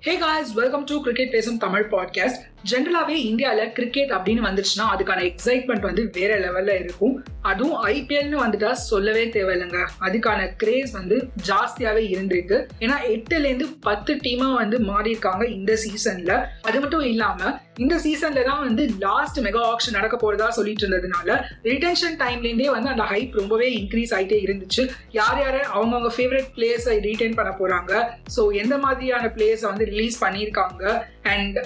Hey guys, welcome to Cricket Plays in Tamil podcast. ஜென்ரலாகவே இந்தியாவில் cricket அப்படின்னு வந்துச்சுன்னா அதுக்கான எக்ஸைட்மெண்ட் வந்து வேற லெவலில் இருக்கும். அதுவும் ஐபிஎல்னு வந்துட்டா சொல்லவே தேவையில்லைங்க. அதுக்கான கிரேஸ் வந்து ஜாஸ்தியாகவே இருந்திருக்கு. ஏன்னா எட்டுலேருந்து பத்து டீமாக வந்து மாறியிருக்காங்க இந்த சீசனில் அது மட்டும் இல்லாமல் இந்த சீசன்ல தான் வந்து லாஸ்ட் மெகா ஆக்ஷன் நடக்க போறதா சொல்லிட்டு இருந்ததுனால ரிட்டென்ஷன் டைம்லேருந்தே வந்து அந்த ஹைப் ரொம்பவே இன்க்ரீஸ் ஆகிட்டே இருந்துச்சு. யார் யார் அவங்கவுங்க ஃபேவரட் பிளேயர்ஸை ரீட்டைன் பண்ண போறாங்க? ஸோ எந்த மாதிரியான பிளேயர்ஸை வந்து ரிலீஸ் பண்ணியிருக்காங்க? அண்ட்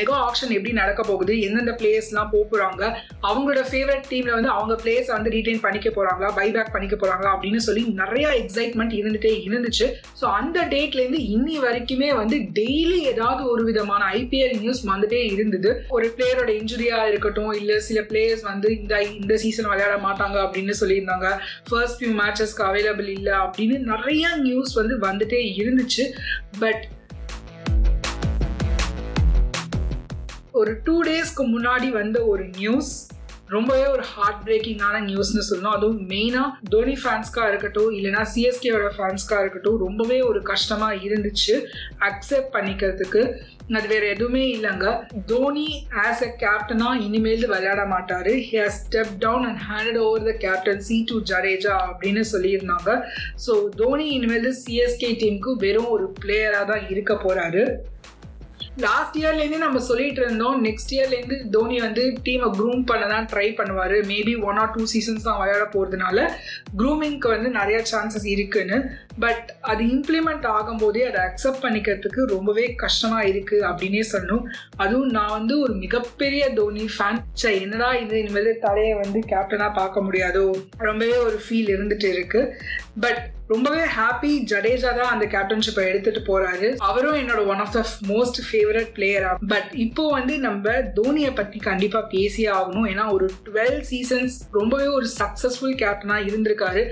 மெகா ஆக்ஷன் ஆக்ஷன் எப்படி நடக்க போகுது எந்தெந்த பிளேயர்ஸ்லாம் போக போகிறாங்க அவங்களோட ஃபேவரட் டீமில் வந்து அவங்க பிளேயர்ஸ் வந்து ரீட்டைன் பண்ணிக்க போகிறாங்களா பைபேக் பண்ணிக்க போகிறாங்களா அப்படின்னு சொல்லி நிறையா எக்ஸைட்மெண்ட் இருந்துகிட்டே இருந்துச்சு. ஸோ அந்த டேட்லேருந்து இன்னி வரைக்குமே வந்து டெய்லி ஏதாவது ஒரு விதமான ஐபிஎல் நியூஸ் வந்துட்டே இருந்தது. ஒரு பிளேயரோட இன்ஜுரியாக இருக்கட்டும் இல்லை சில பிளேயர்ஸ் வந்து இந்த இந்த சீசன் விளையாட மாட்டாங்க அப்படின்னு சொல்லியிருந்தாங்க. ஃபர்ஸ்ட் ஃபியூ மேட்சஸ்க்கு அவைலபிள் இல்லை அப்படின்னு நிறையா நியூஸ் வந்து வந்துட்டே இருந்துச்சு. பட் ஒரு டூ டேஸ்க்கு முன்னாடி வந்த ஒரு நியூஸ் ரொம்பவே ஒரு ஹார்ட் பிரேக்கிங்கான நியூஸ்னு சொல்லணும். அதுவும் மெயினாக தோனி ஃபேன்ஸ்க்காக இருக்கட்டும் இல்லைனா சிஎஸ்கேவோட ஃபேன்ஸ்க்காக இருக்கட்டும் ரொம்பவே ஒரு கஷ்டமாக இருந்துச்சு அக்செப்ட் பண்ணிக்கிறதுக்கு. அது வேற எதுவுமே இல்லைங்க. தோனி ஆஸ் அ கேப்டனா இனிமேல் விளையாட மாட்டாரு. He step down and handed over the captaincy to Jadeja அப்படின்னு சொல்லியிருந்தாங்க. ஸோ தோனி இனிமேல் சிஎஸ்கே டீமுக்கு வெறும் ஒரு பிளேயராக தான் இருக்க போறாரு. லாஸ்ட் இயர்லேருந்து நம்ம சொல்லிட்டு இருந்தோம். நெக்ஸ்ட் இயர்லேருந்து தோனி வந்து டீமை க்ரூம் பண்ண தான் ட்ரை பண்ணுவார். Maybe one or two seasons தான் விளையாட போகிறதுனால க்ரூமிங்க்கு வந்து நிறையா சான்சஸ் இருக்குன்னு. பட் அது இம்ப்ளிமெண்ட் ஆகும்போதே அதை அக்செப்ட் பண்ணிக்கிறதுக்கு ரொம்பவே கஷ்டமாக இருக்குது அப்படின்னே சொல்லணும். அதுவும் நான் வந்து ஒரு மிகப்பெரிய தோனி ஃபேன் சே என்னடா இது? இனிமேல் தலையை வந்து கேப்டனாக பார்க்க முடியாதோ? ரொம்பவே ஒரு ஃபீல் இருந்துட்டு இருக்குது பட் ரொம்பவே ஹாப்பி ஜடேஜா தான் அந்த கேப்டன்ஷிப்பை எடுத்துட்டு போறாரு. அவரும் என்னோட one of the most favourite பிளேயரா பட் இப்போ வந்து நம்ம தோனியை பத்தி கண்டிப்பா பேசியே ஆகணும். ஏன்னா ஒரு டுவெல் சீசன்ஸ் ரொம்பவே ஒரு சக்சஸ்ஃபுல் கேப்டனா இருந்திருக்காரு.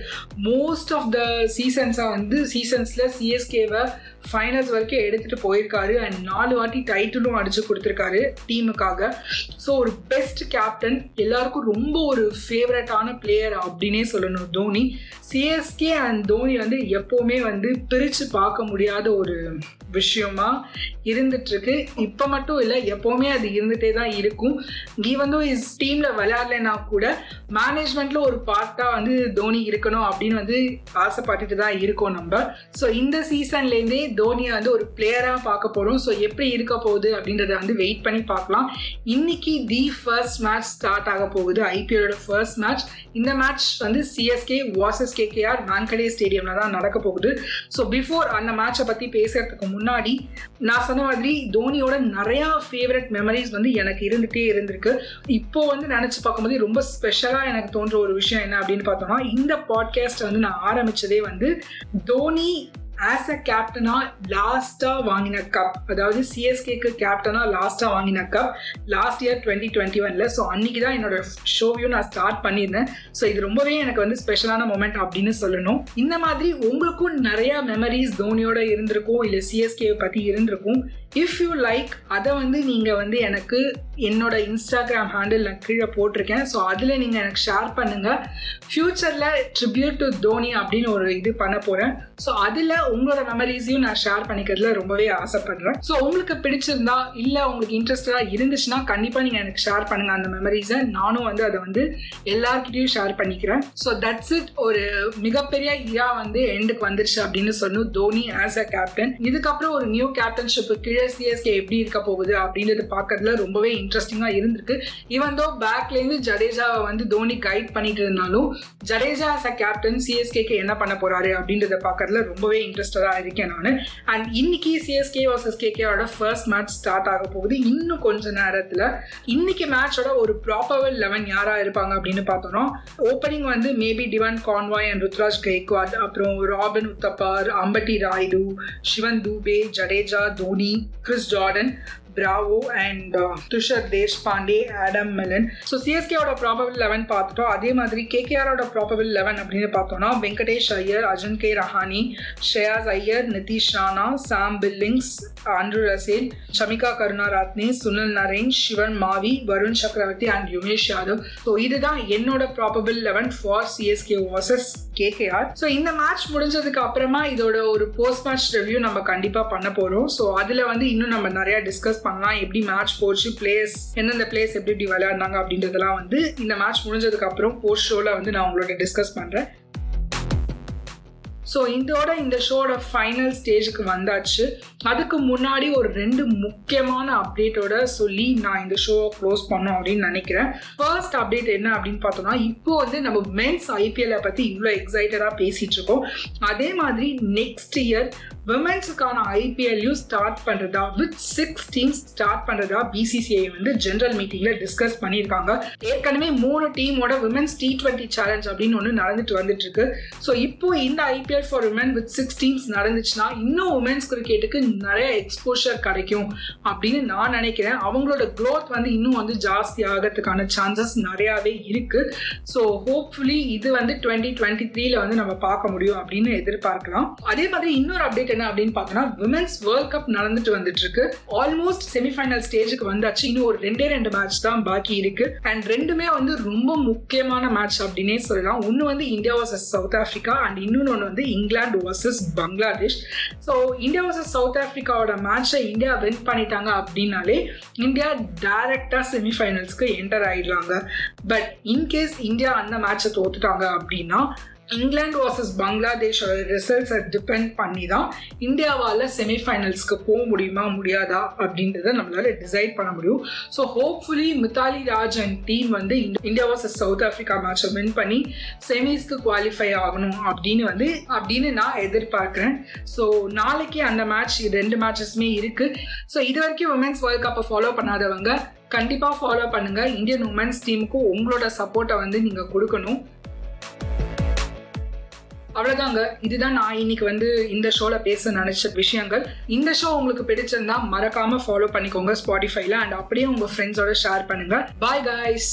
மோஸ்ட் ஆஃப் த சீசன்ஸா வந்து சீசன்ஸ்ல சிஎஸ்கேவை ஃபைனல்ஸ் வரைக்கும் எடுத்துட்டு போயிருக்காரு. அண்ட் நாலு வாட்டி டைட்டிலும் அடிச்சு கொடுத்துருக்காரு டீமுக்காக ஸோ ஒரு பெஸ்ட் கேப்டன் எல்லாருக்கும் ரொம்ப ஒரு ஃபேவரட்டான பிளேயர் அப்படின்னே சொல்லணும் தோனி. சிஎஸ்கே அண்ட் தோனி வந்து எப்போவுமே வந்து பிரித்து பார்க்க முடியாத ஒரு விஷயமா இருந்துட்டுருக்கு. இப்போ மட்டும் இல்லை எப்போவுமே அது இருந்துகிட்டே தான் இருக்கும். ஈவன் தோ இஸ் டீமில் விளையாடலைன்னா கூட மேனேஜ்மெண்ட்டில் ஒரு பார்ட்டாக வந்து தோனி இருக்கணும் அப்படின்னு வந்து ஆசைப்பட்டுட்டு தான் இருக்கோம் நம்ம. ஸோ இந்த சீசன்லேருந்தே தோனியை வந்து ஒரு பிளேயராக பார்க்க போகிறோம் ஸோ எப்படி இருக்க போகுது அப்படின்றத வந்து வெயிட் பண்ணி பார்க்கலாம். இன்னைக்கு தி ஃபர்ஸ்ட் மேட்ச் ஸ்டார்ட் ஆக போகுது. ஐபிஎலோட ஃபர்ஸ்ட் மேட்ச் இந்த மேட்ச் வந்து சிஎஸ்கே வாசஸ் கேகேஆர் வாங்கடே ஸ்டேடியம்ல தான் நடக்க போகுது. ஸோ பிஃபோர் அந்த மேட்சை பற்றி பேசுறதுக்கு முன்னாடி நான் சொன்ன மாதிரி தோனியோட நிறையா ஃபேவரட் மெமரிஸ் வந்து எனக்கு இருந்துகிட்டே இருந்திருக்கு. இப்போ வந்து நினச்சி பார்க்கும்போது ரொம்ப ஸ்பெஷலாக எனக்கு தோன்ற ஒரு விஷயம் என்ன அப்படின்னு பார்த்தோம்னா இந்த பாட்காஸ்ட்டை வந்து நான் ஆரம்பித்ததே வந்து தோனி ஆஸ் அ கேப்டனா லாஸ்டா வாங்கின கப் அதாவது சிஎஸ்கேக்கு கேப்டனா லாஸ்டா வாங்கின cup last year twenty twenty ஒன்ல ஸோ அன்னைக்கு தான் என்னோட ஷோவையும் நான் ஸ்டார்ட் பண்ணியிருந்தேன். ஸோ இது ரொம்பவே எனக்கு வந்து ஸ்பெஷலான மூமெண்ட் அப்படின்னு சொல்லணும். இந்த மாதிரி உங்களுக்கும் நிறைய மெமரிஸ் தோனியோட இருந்திருக்கும் இல்லை சிஎஸ்கே பத்தி இருந்திருக்கும். இஃப் யூ லைக் அதை வந்து நீங்கள் வந்து எனக்கு என்னோட இன்ஸ்டாகிராம் ஹேண்டில் நான் கீழே போட்டிருக்கேன். ஸோ அதில் நீங்கள் எனக்கு ஷேர் பண்ணுங்கள் ஃப்யூச்சரில் ட்ரிபியூட் டு தோனி அப்படின்னு ஒரு இது பண்ண போகிறேன் ஸோ அதில் உங்களோட மெமரிஸையும் நான் ஷேர் பண்ணிக்கிறதுல ரொம்பவே ஆசைப்படுறேன். ஸோ உங்களுக்கு பிடிச்சிருந்தா இல்லை உங்களுக்கு இன்ட்ரெஸ்டாக இருந்துச்சுன்னா கண்டிப்பாக நீங்கள் எனக்கு ஷேர் பண்ணுங்கள் அந்த மெமரிஸை நானும் வந்து அதை வந்து எல்லார்கிட்டையும் ஷேர் பண்ணிக்கிறேன். ஸோ தட்ஸ் இட் ஒரு மிகப்பெரிய இயா வந்து எண்டுக்கு வந்துருச்சு அப்படின்னு சொன்னோம் தோனி ஆஸ் அ கேப்டன் இதுக்கப்புறம் ஒரு நியூ கேப்டன்ஷிப்பு கீழே சிஎஸ்கே எப்படி இருக்க போகுது அப்படின்றது பார்க்கறதுல ரொம்பவே இன்ட்ரெஸ்டிங்காக இருந்திருக்கு. ஈவன் தோ பேக்லேருந்து ஜடேஜாவை வந்து தோனி கைட் பண்ணிட்டு இருந்தாலும் ஜடேஜா ஆஸ் அ கேப்டன் சிஎஸ்கேக்கு என்ன பண்ண போறாரு அப்படின்றத பார்க்கறதுல ரொம்பவே இன்ட்ரெஸ்டடாக இருக்கேன் நான். அண்ட் இன்னைக்கு சிஎஸ்கே வர்சஸ் கேகேவோட ஃபர்ஸ்ட் மேட்ச் ஸ்டார்ட் ஆக போகுது. இன்னும் கொஞ்ச நேரத்தில் இன்னைக்கு மேட்சோட ஒரு ப்ராப்பர் லெவன் யாராக இருப்பாங்க அப்படின்னு பார்த்தோம்னா ஓப்பனிங் வந்து maybe Devon Conway and Ruturaj Gaikwad அப்புறம் robin உத்தப்பார் Ambati Rayudu Shivam Dube Jadeja Dhoni Chris Jordan Bravo and Tushar Deshpande Adam Milne so சிஎஸ்கேவோட probable eleven பார்த்துட்டோம். அதே மாதிரி கேகேஆரோட ப்ராபபிள் லெவன் அப்படின்னு பார்த்தோம்னா Venkatesh Iyer Ajinkya Rahane ஷேயாஸ் Iyer Nitish Rana Sam Billings and Russell Chamika Karunaratne Sunil Narine Shivam Mavi Varun Chakravarthy and Umesh Yadav so இதுதான் என்னோட probable eleven for CSK versus KKR so இந்த match முடிஞ்சதுக்கு அப்புறமா இதோட ஒரு போஸ்ட் மேட்ச் ரிவ்யூ நம்ம கண்டிப்பாக பண்ண போகிறோம் ஸோ அதில் வந்து இன்னும் நம்ம நிறைய டிஸ்கஸ் பண்ணலாம் எப்படி மேட்ச் போச்சு பிளேஸ் எந்தெந்த பிளேஸ் எப்படி எப்படி விளையாடினாங்க அப்படின்றதெல்லாம் வந்து இந்த மேட்ச் முடிஞ்சதுக்கு அப்புறம் போஸ்ட் ஷோவில் வந்து நான் உங்களோட டிஸ்கஸ் பண்ணுறேன் ஸோ இதோட இந்த ஷோட ஃபைனல் ஸ்டேஜுக்கு வந்தாச்சு. அதுக்கு முன்னாடி ஒரு ரெண்டு முக்கியமான அப்டேட்டோட சொல்லி நான் இந்த ஷோவை க்ளோஸ் பண்ணோம் அப்படின்னு நினைக்கிறேன். ஃபர்ஸ்ட் அப்டேட் என்ன அப்படின்னு பார்த்தோம்னா இப்போ வந்து நம்ம மென்ஸ் ஐபிஎல்லை பற்றி இவ்வளோ எக்ஸைட்டடாக பேசிகிட்டு இருக்கோம். அதே மாதிரி நெக்ஸ்ட் இயர் விமென்ஸுக்கான ஐபிஎல்லையும் ஸ்டார்ட் பண்ணுறதா வித் சிக்ஸ் டீம்ஸ் ஸ்டார்ட் பண்ணுறதா பிசிசிஐ வந்து ஜென்ரல் மீட்டிங்கில் டிஸ்கஸ் பண்ணியிருக்காங்க. ஏற்கனவே மூணு டீமோட விமென்ஸ் டி ட்வெண்ட்டி சேலஞ்ச் அப்படின்னு ஒன்று நடந்துட்டு வந்துட்டு இருக்கு. ஸோ இப்போ இந்த IPL for women with six teams நடந்துச்சுன்னா இன்னும் உமன்ஸ் கிரிக்கெட்டுக்கு நிறைய எக்ஸ்போஷர் கிடைக்கும் அப்படின்னு நான் நினைக்கிறேன். அவங்களோட க்ரோத் வந்து இன்னும் வந்து ஜாஸ்தி ஆகிறதுக்கான சான்சஸ் நிறையாவே இருக்கு. ஸோ ஹோப்ஃபுல்லி இது வந்து டுவெண்ட்டி டுவெண்ட்டி த்ரீல வந்து நம்ம பார்க்க முடியும் அப்படின்னு எதிர்பார்க்கலாம். அதே மாதிரி இன்னொரு அப்டேட் என்ன அப்படின்னு பார்த்தோன்னா உமன்ஸ் வேர்ல்ட் கப் நடந்துட்டு வந்துட்டு இருக்கு ஆல்மோஸ்ட் செமிஃபைனல் ஸ்டேஜுக்கு வந்தாச்சு. இன்னும் ஒரு ரெண்டே ரெண்டு மேட்ச் தான் பாக்கி இருக்கு. அண்ட் ரெண்டுமே வந்து ரொம்ப முக்கியமான மேட்ச் அப்படின்னே சொல்லலாம். ஒன்று வந்து India versus South Africa and இன்னொன்று ஒன்று வந்து England versus Bangladesh so India versus South ஆஃப்ரிக்காவோட மேட்சை இந்தியா வின் பண்ணிட்டாங்க அப்படின்னாலே இந்தியா டைரக்டாக செமிஃபைனல்ஸ்க்கு என்டர் ஆயிடலாங்க பட் இன்கேஸ் இந்தியா அந்த மேட்சை தோத்துட்டாங்க அப்படின்னா இங்கிலாந்து வர்சஸ் பங்களாதேஷோட ரிசல்ட்ஸை டிபெண்ட் பண்ணி தான் இந்தியாவால் செமிஃபைனல்ஸ்க்கு போக முடியுமா முடியாதா அப்படின்றத நம்மளால டிசைட் பண்ண முடியும். So hopefully Mithali Raj and team வந்து இந்தியா வர்சஸ் சவுத் ஆஃப்ரிக்கா மேட்சை வின் பண்ணி செமிஸ்க்கு குவாலிஃபை ஆகணும் அப்படின்னு வந்து அப்படின்னு நான் எதிர்பார்க்குறேன். ஸோ நாளைக்கு அந்த மேட்ச் ரெண்டு மேட்சஸ்மே இருக்குது ஸோ இது வரைக்கும் உமன்ஸ் வேர்ல்ட் கப்பை ஃபாலோ பண்ணாதவங்க கண்டிப்பாக ஃபாலோ பண்ணுங்கள் இந்தியன் உமன்ஸ் டீமுக்கு உங்களோட சப்போர்ட்டை வந்து நீங்கள் கொடுக்கணும். அவ்வளோதாங்க இதுதான் நான் இன்னைக்கு வந்து இந்த ஷோவில் பேச நினச்ச விஷயங்கள். இந்த ஷோ உங்களுக்கு பிடிச்சிருந்தா மறக்காமல் ஃபாலோ பண்ணிக்கோங்க ஸ்பாட்டிஃபைல அண்ட் அப்படியே உங்கள் ஃப்ரெண்ட்ஸோட ஷேர் பண்ணுங்கள் பாய் காய்ஸ்